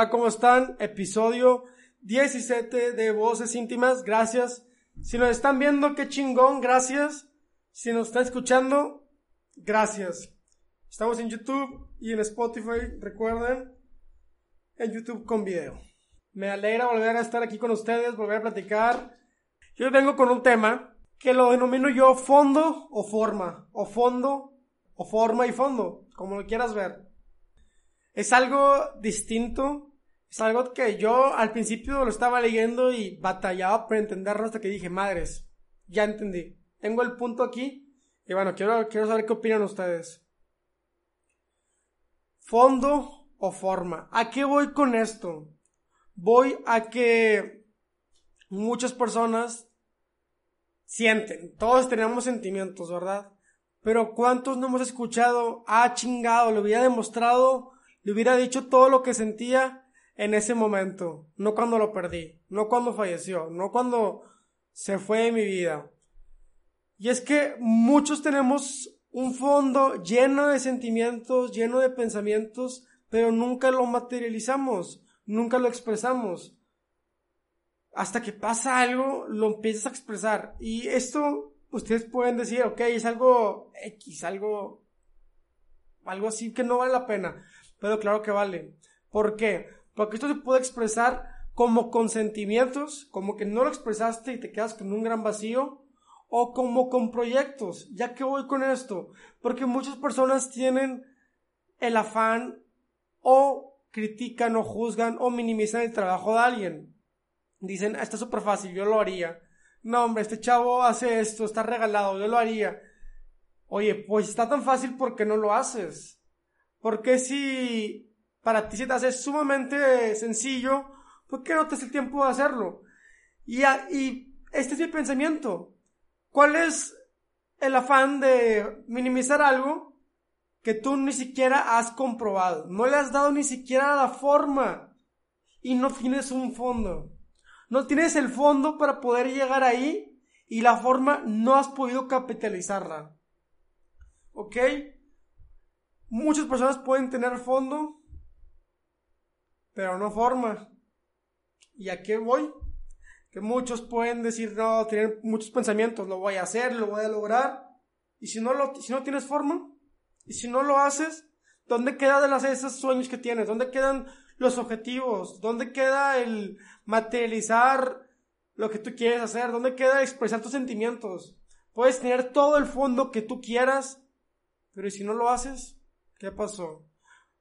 Hola, ¿cómo están? Episodio 17 de Voces Íntimas. Gracias. Si nos están viendo, qué chingón. Gracias. Si nos están escuchando, gracias. Estamos en YouTube y en Spotify, recuerden, en YouTube con video. Me alegra volver a estar aquí con ustedes, volver a platicar. Yo vengo con un tema que lo denomino yo fondo o forma, o fondo o forma y fondo, como lo quieras ver. Es algo distinto, es algo que yo al principio lo estaba leyendo y batallaba por entenderlo hasta que dije, madres, ya entendí. Tengo el punto aquí y bueno, quiero, quiero saber qué opinan ustedes. Fondo o forma. ¿A qué voy con esto? Voy a que muchas personas sienten, todos tenemos sentimientos, ¿verdad? Pero ¿cuántos no hemos escuchado? Ah, chingado, le hubiera demostrado, le hubiera dicho todo lo que sentía en ese momento, no cuando lo perdí, no cuando falleció, no cuando se fue de mi vida. Y es que muchos tenemos un fondo lleno de sentimientos, lleno de pensamientos, pero nunca lo materializamos, nunca lo expresamos. Hasta que pasa algo, lo empiezas a expresar. Y esto, ustedes pueden decir, ok, es algo X, algo, algo así que no vale la pena. Pero claro que vale. ¿Por qué? Porque esto se puede expresar como con sentimientos, como que no lo expresaste y te quedas con un gran vacío, o como con proyectos. Ya que voy con esto, porque muchas personas tienen el afán o critican o juzgan o minimizan el trabajo de alguien. Dicen, está súper fácil, yo lo haría. No, hombre, este chavo hace esto, está regalado, yo lo haría. Oye, pues está tan fácil porque no lo haces. Porque si para ti se te hace sumamente sencillo, ¿por qué no te hace el tiempo de hacerlo? Y, y este es mi pensamiento. ¿Cuál es el afán de minimizar algo que tú ni siquiera has comprobado? No le has dado ni siquiera la forma y no tienes un fondo. No tienes el fondo para poder llegar ahí y la forma no has podido capitalizarla. ¿Ok? Muchas personas pueden tener fondo, pero no forma. ¿Y a qué voy? Que muchos pueden decir, no, tienen muchos pensamientos, lo voy a hacer, lo voy a lograr. Y si no, lo, si no tienes forma, y si no lo haces, ¿dónde quedan las, esos sueños que tienes? ¿Dónde quedan los objetivos? ¿Dónde queda el materializar lo que tú quieres hacer? ¿Dónde queda expresar tus sentimientos? Puedes tener todo el fondo que tú quieras, pero si no lo haces, ¿qué pasó?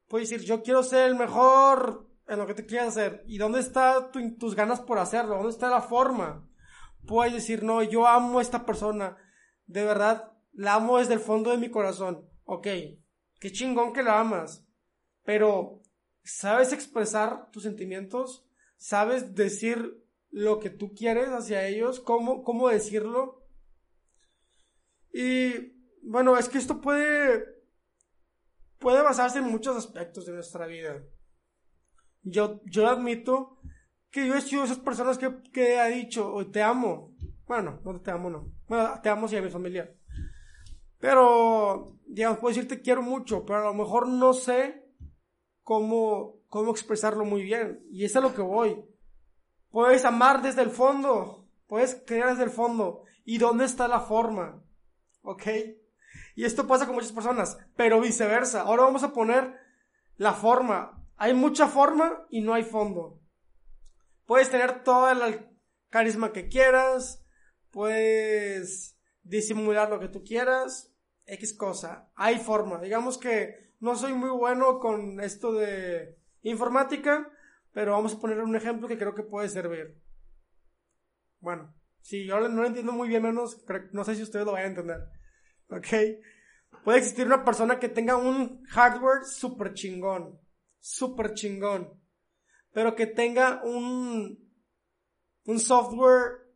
Puedes decir, yo quiero ser el mejor en lo que te quieras hacer. ¿Y dónde está tus ganas por hacerlo? ¿Dónde está la forma? Puedes decir, no, yo amo a esta persona. De verdad, la amo desde el fondo de mi corazón. Ok, qué chingón que la amas. Pero, ¿sabes expresar tus sentimientos? ¿Sabes decir lo que tú quieres hacia ellos? ¿Cómo, cómo decirlo? Y, bueno, es que esto puede, puede basarse en muchos aspectos de nuestra vida yo, yo admito que yo he sido esas personas que, que ha dicho, te amo. Bueno, no te amo, no. Te amo sí a mi familia. Pero, digamos, puedo decir te quiero mucho, pero a lo mejor no sé cómo, cómo expresarlo muy bien. Y es a lo que voy. Puedes amar desde el fondo, puedes creer desde el fondo. ¿Y dónde está la forma? ¿Ok? Y esto pasa con muchas personas, pero viceversa. Ahora vamos a poner la forma. Hay mucha forma y no hay fondo. Puedes tener todo el carisma que quieras, puedes disimular lo que tú quieras, X cosa. Hay forma. Digamos que no soy muy bueno con esto de informática, pero vamos a poner un ejemplo que creo que puede servir. Bueno, si yo no lo entiendo muy bien, menos, no sé si ustedes lo van a entender. ¿Ok? Puede existir una persona que tenga un hardware super chingón. Super chingón. Pero que tenga un, un software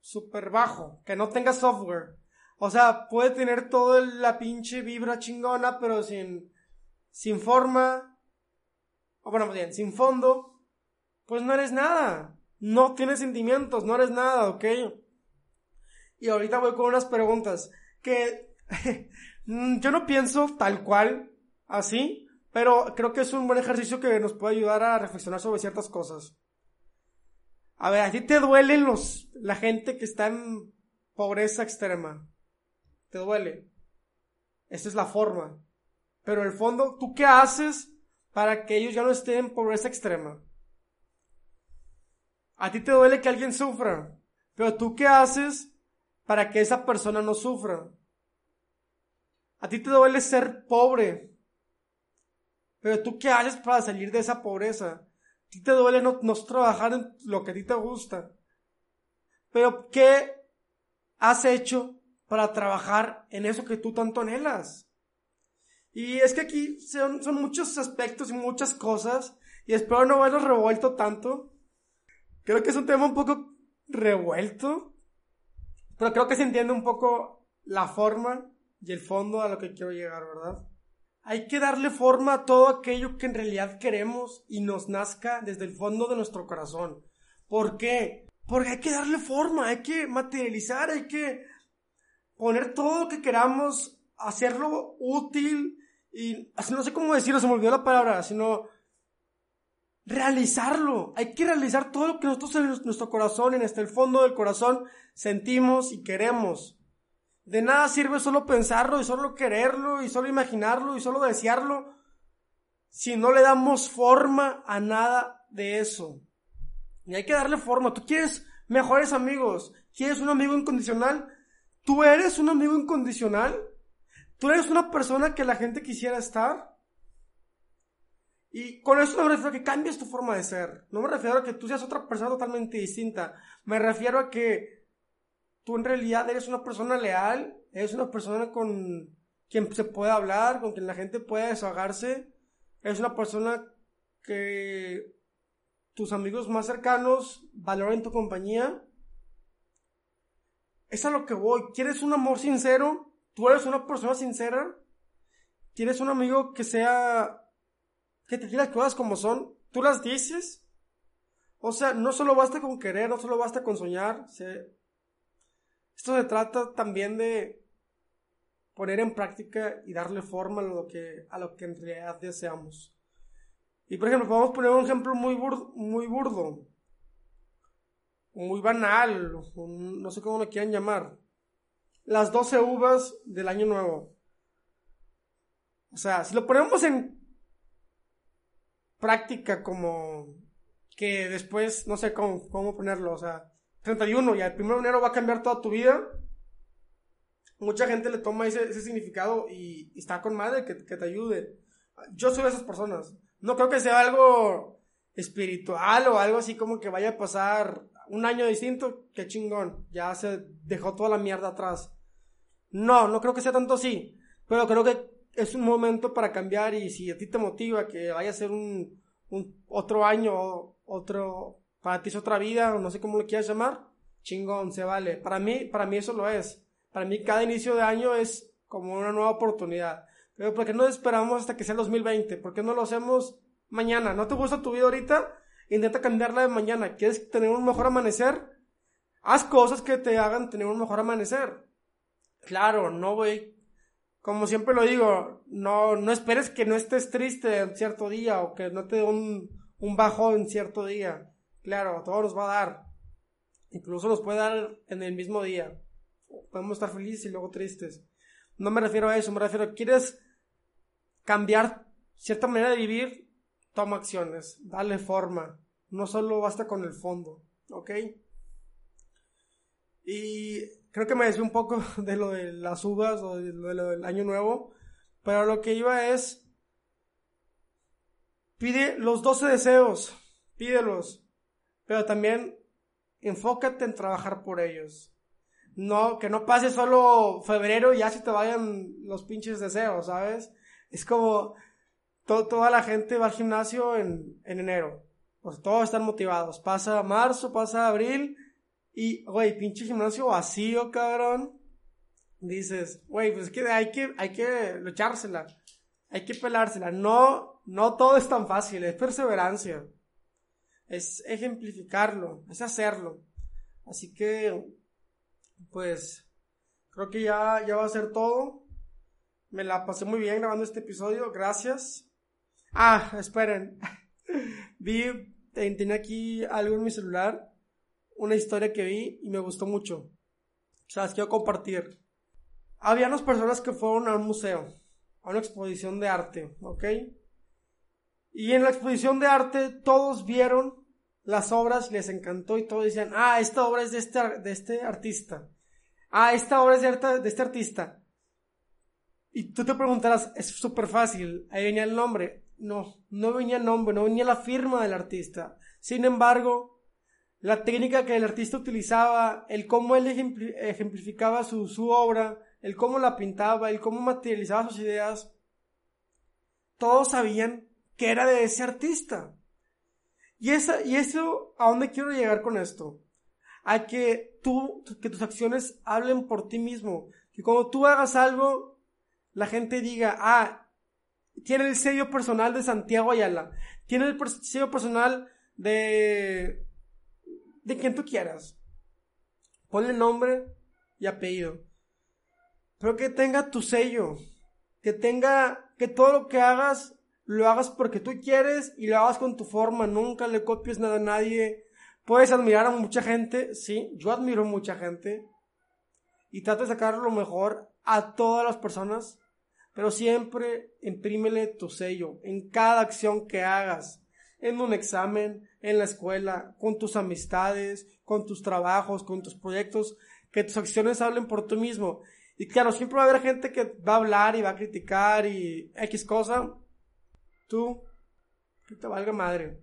super bajo. Que no tenga software. O sea, puede tener toda la pinche vibra chingona, pero sin, sin forma. O bueno, bien, sin fondo. Pues no eres nada. No tienes sentimientos, no eres nada, ¿ok? Y ahorita voy con unas preguntas que yo no pienso tal cual así, pero creo que es un buen ejercicio que nos puede ayudar a reflexionar sobre ciertas cosas. A ver, ¿a ti te duelen los, la gente que está en pobreza extrema? ¿Te duele? Esa es la forma. Pero en el fondo, ¿tú qué haces para que ellos ya no estén en pobreza extrema? A ti te duele que alguien sufra, pero ¿tú qué haces para que esa persona no sufra? A ti te duele ser pobre. Pero tú qué haces para salir de esa pobreza? A ti te duele no, trabajar en lo que a ti te gusta. Pero ¿qué has hecho para trabajar en eso que tú tanto anhelas? Y es que aquí son, son muchos aspectos y muchas cosas. Y espero no haberlos revuelto tanto. Creo que es un tema un poco revuelto. Pero creo que se entiende un poco la forma y el fondo a lo que quiero llegar, ¿verdad? Hay que darle forma a todo aquello que en realidad queremos y nos nazca desde el fondo de nuestro corazón. ¿Por qué? Porque hay que darle forma, hay que materializar, hay que poner todo lo que queramos, hacerlo útil y no sé cómo decirlo, se me olvidó la palabra, sino realizarlo. Hay que realizar todo lo que nosotros en nuestro corazón, en el fondo del corazón, sentimos y queremos. De nada sirve solo pensarlo y solo quererlo y solo imaginarlo y solo desearlo si no le damos forma a nada de eso. Y hay que darle forma. Tú quieres mejores amigos, quieres un amigo incondicional. Tú eres un amigo incondicional. Tú eres una persona que la gente quisiera estar. Y con eso no me refiero a que cambies tu forma de ser. No me refiero a que tú seas otra persona totalmente distinta. Me refiero a que tú en realidad eres una persona leal, eres una persona con quien se puede hablar, con quien la gente puede desahogarse, eres una persona que tus amigos más cercanos valoren tu compañía. Es a lo que voy. ¿Quieres un amor sincero? ¿Tú eres una persona sincera? ¿Quieres un amigo que sea... que te diga las cosas como son? ¿Tú las dices? O sea, no solo basta con querer, no solo basta con soñar. Esto se trata también de poner en práctica y darle forma a lo que, a lo que en realidad deseamos. Y por ejemplo, podemos poner un ejemplo muy burdo, muy burdo, muy banal, no sé cómo lo quieran llamar. Las 12 uvas del año nuevo. O sea, si lo ponemos en práctica como que después, no sé cómo, cómo ponerlo, o sea, 31, ya el 1 de enero va a cambiar toda tu vida. Mucha gente le toma ese, significado y, está con madre que, te ayude. Yo soy de esas personas. No creo que sea algo espiritual o algo así como que vaya a pasar un año distinto. Qué chingón. Ya se dejó toda la mierda atrás. No, no creo que sea tanto así. Pero creo que es un momento para cambiar y si a ti te motiva que vaya a ser un, un otro año, otro, para ti es otra vida, o no sé cómo lo quieras llamar, chingón, se vale. Para mí, para mí eso lo es. Para mí cada inicio de año es como una nueva oportunidad. Pero ¿por qué no esperamos hasta que sea el 2020? ¿Por qué no lo hacemos mañana? ¿No te gusta tu vida ahorita? Intenta cambiarla de mañana. ¿Quieres tener un mejor amanecer? Haz cosas que te hagan tener un mejor amanecer. Claro, no voy, como siempre lo digo, no, no esperes que no estés triste en cierto día o que no te dé un, un bajo en cierto día. Claro, todos nos va a dar. Incluso nos puede dar en el mismo día. Podemos estar felices y luego tristes. No me refiero a eso, me refiero a quieres cambiar cierta manera de vivir, toma acciones, dale forma. No solo basta con el fondo, ¿ok? Y creo que me decía un poco de lo de las uvas o de lo del año nuevo, pero lo que iba es, pide los 12 deseos, pídelos, pero también enfócate en trabajar por ellos. No, que no pase solo febrero y ya se te vayan los pinches deseos, ¿sabes? Es como toda la gente va al gimnasio en, en enero. Pues todos están motivados. Pasa marzo, pasa abril y, güey, pinche gimnasio vacío, cabrón. Dices, güey, pues es que hay que, hay que luchársela. Hay que pelársela. No, no todo es tan fácil. Es perseverancia. Es ejemplificarlo. Es hacerlo. Así que, pues, creo que ya, ya va a ser todo. Me la pasé muy bien grabando este episodio. Gracias. Ah, esperen. Vi, tenía aquí algo en mi celular una historia que vi y me gustó mucho. O sea, las quiero compartir. Había unas personas que fueron a un museo, a una exposición de arte, ¿ok? Y en la exposición de arte todos vieron las obras les encantó y todos decían, ah, esta obra es de este, de este artista. Ah, esta obra es de, de este artista. Y tú te preguntarás, es súper fácil, ahí venía el nombre. No, no venía el nombre, no venía la firma del artista. Sin embargo, la técnica que el artista utilizaba, el cómo él ejemplificaba su, su obra, el cómo la pintaba, el cómo materializaba sus ideas, todos sabían que era de ese artista. Y, esa, y eso, ¿a dónde quiero llegar con esto? A que tú, que tus acciones hablen por ti mismo. Que cuando tú hagas algo, la gente diga, ah, tiene el sello personal de Santiago Ayala, tiene el sello personal de de quien tú quieras. Ponle nombre y apellido. Pero que tenga tu sello. Que tenga, que todo lo que hagas, lo hagas porque tú quieres y lo hagas con tu forma. Nunca le copies nada a nadie. Puedes admirar a mucha gente, sí, yo admiro a mucha gente. Y trata de sacar lo mejor a todas las personas. Pero siempre imprímele tu sello en cada acción que hagas. En un examen, en la escuela, con tus amistades, con tus trabajos, con tus proyectos, que tus acciones hablen por tú mismo. Y claro, siempre va a haber gente que va a hablar y va a criticar y X cosa. Tú, que te valga madre.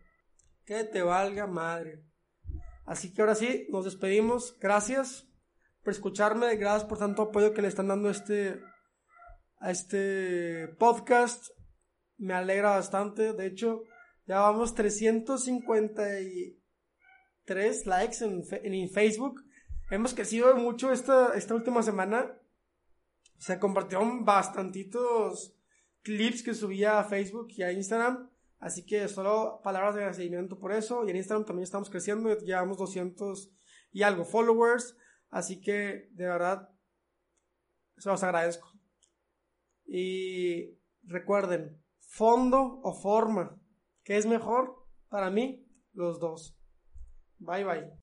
Que te valga madre. Así que ahora sí, nos despedimos. Gracias por escucharme. Gracias por tanto apoyo que le están dando este, a este podcast. Me alegra bastante. De hecho, ya vamos 353 likes en, en Facebook. Hemos crecido mucho esta, esta última semana. Se compartieron bastantitos clips que subía a Facebook y a Instagram. Así que solo palabras de agradecimiento por eso. Y en Instagram también estamos creciendo. Llevamos 200 y algo followers. Así que de verdad se los agradezco. Y recuerden, fondo o forma. ¿Qué es mejor? Para mí, los dos. Bye bye.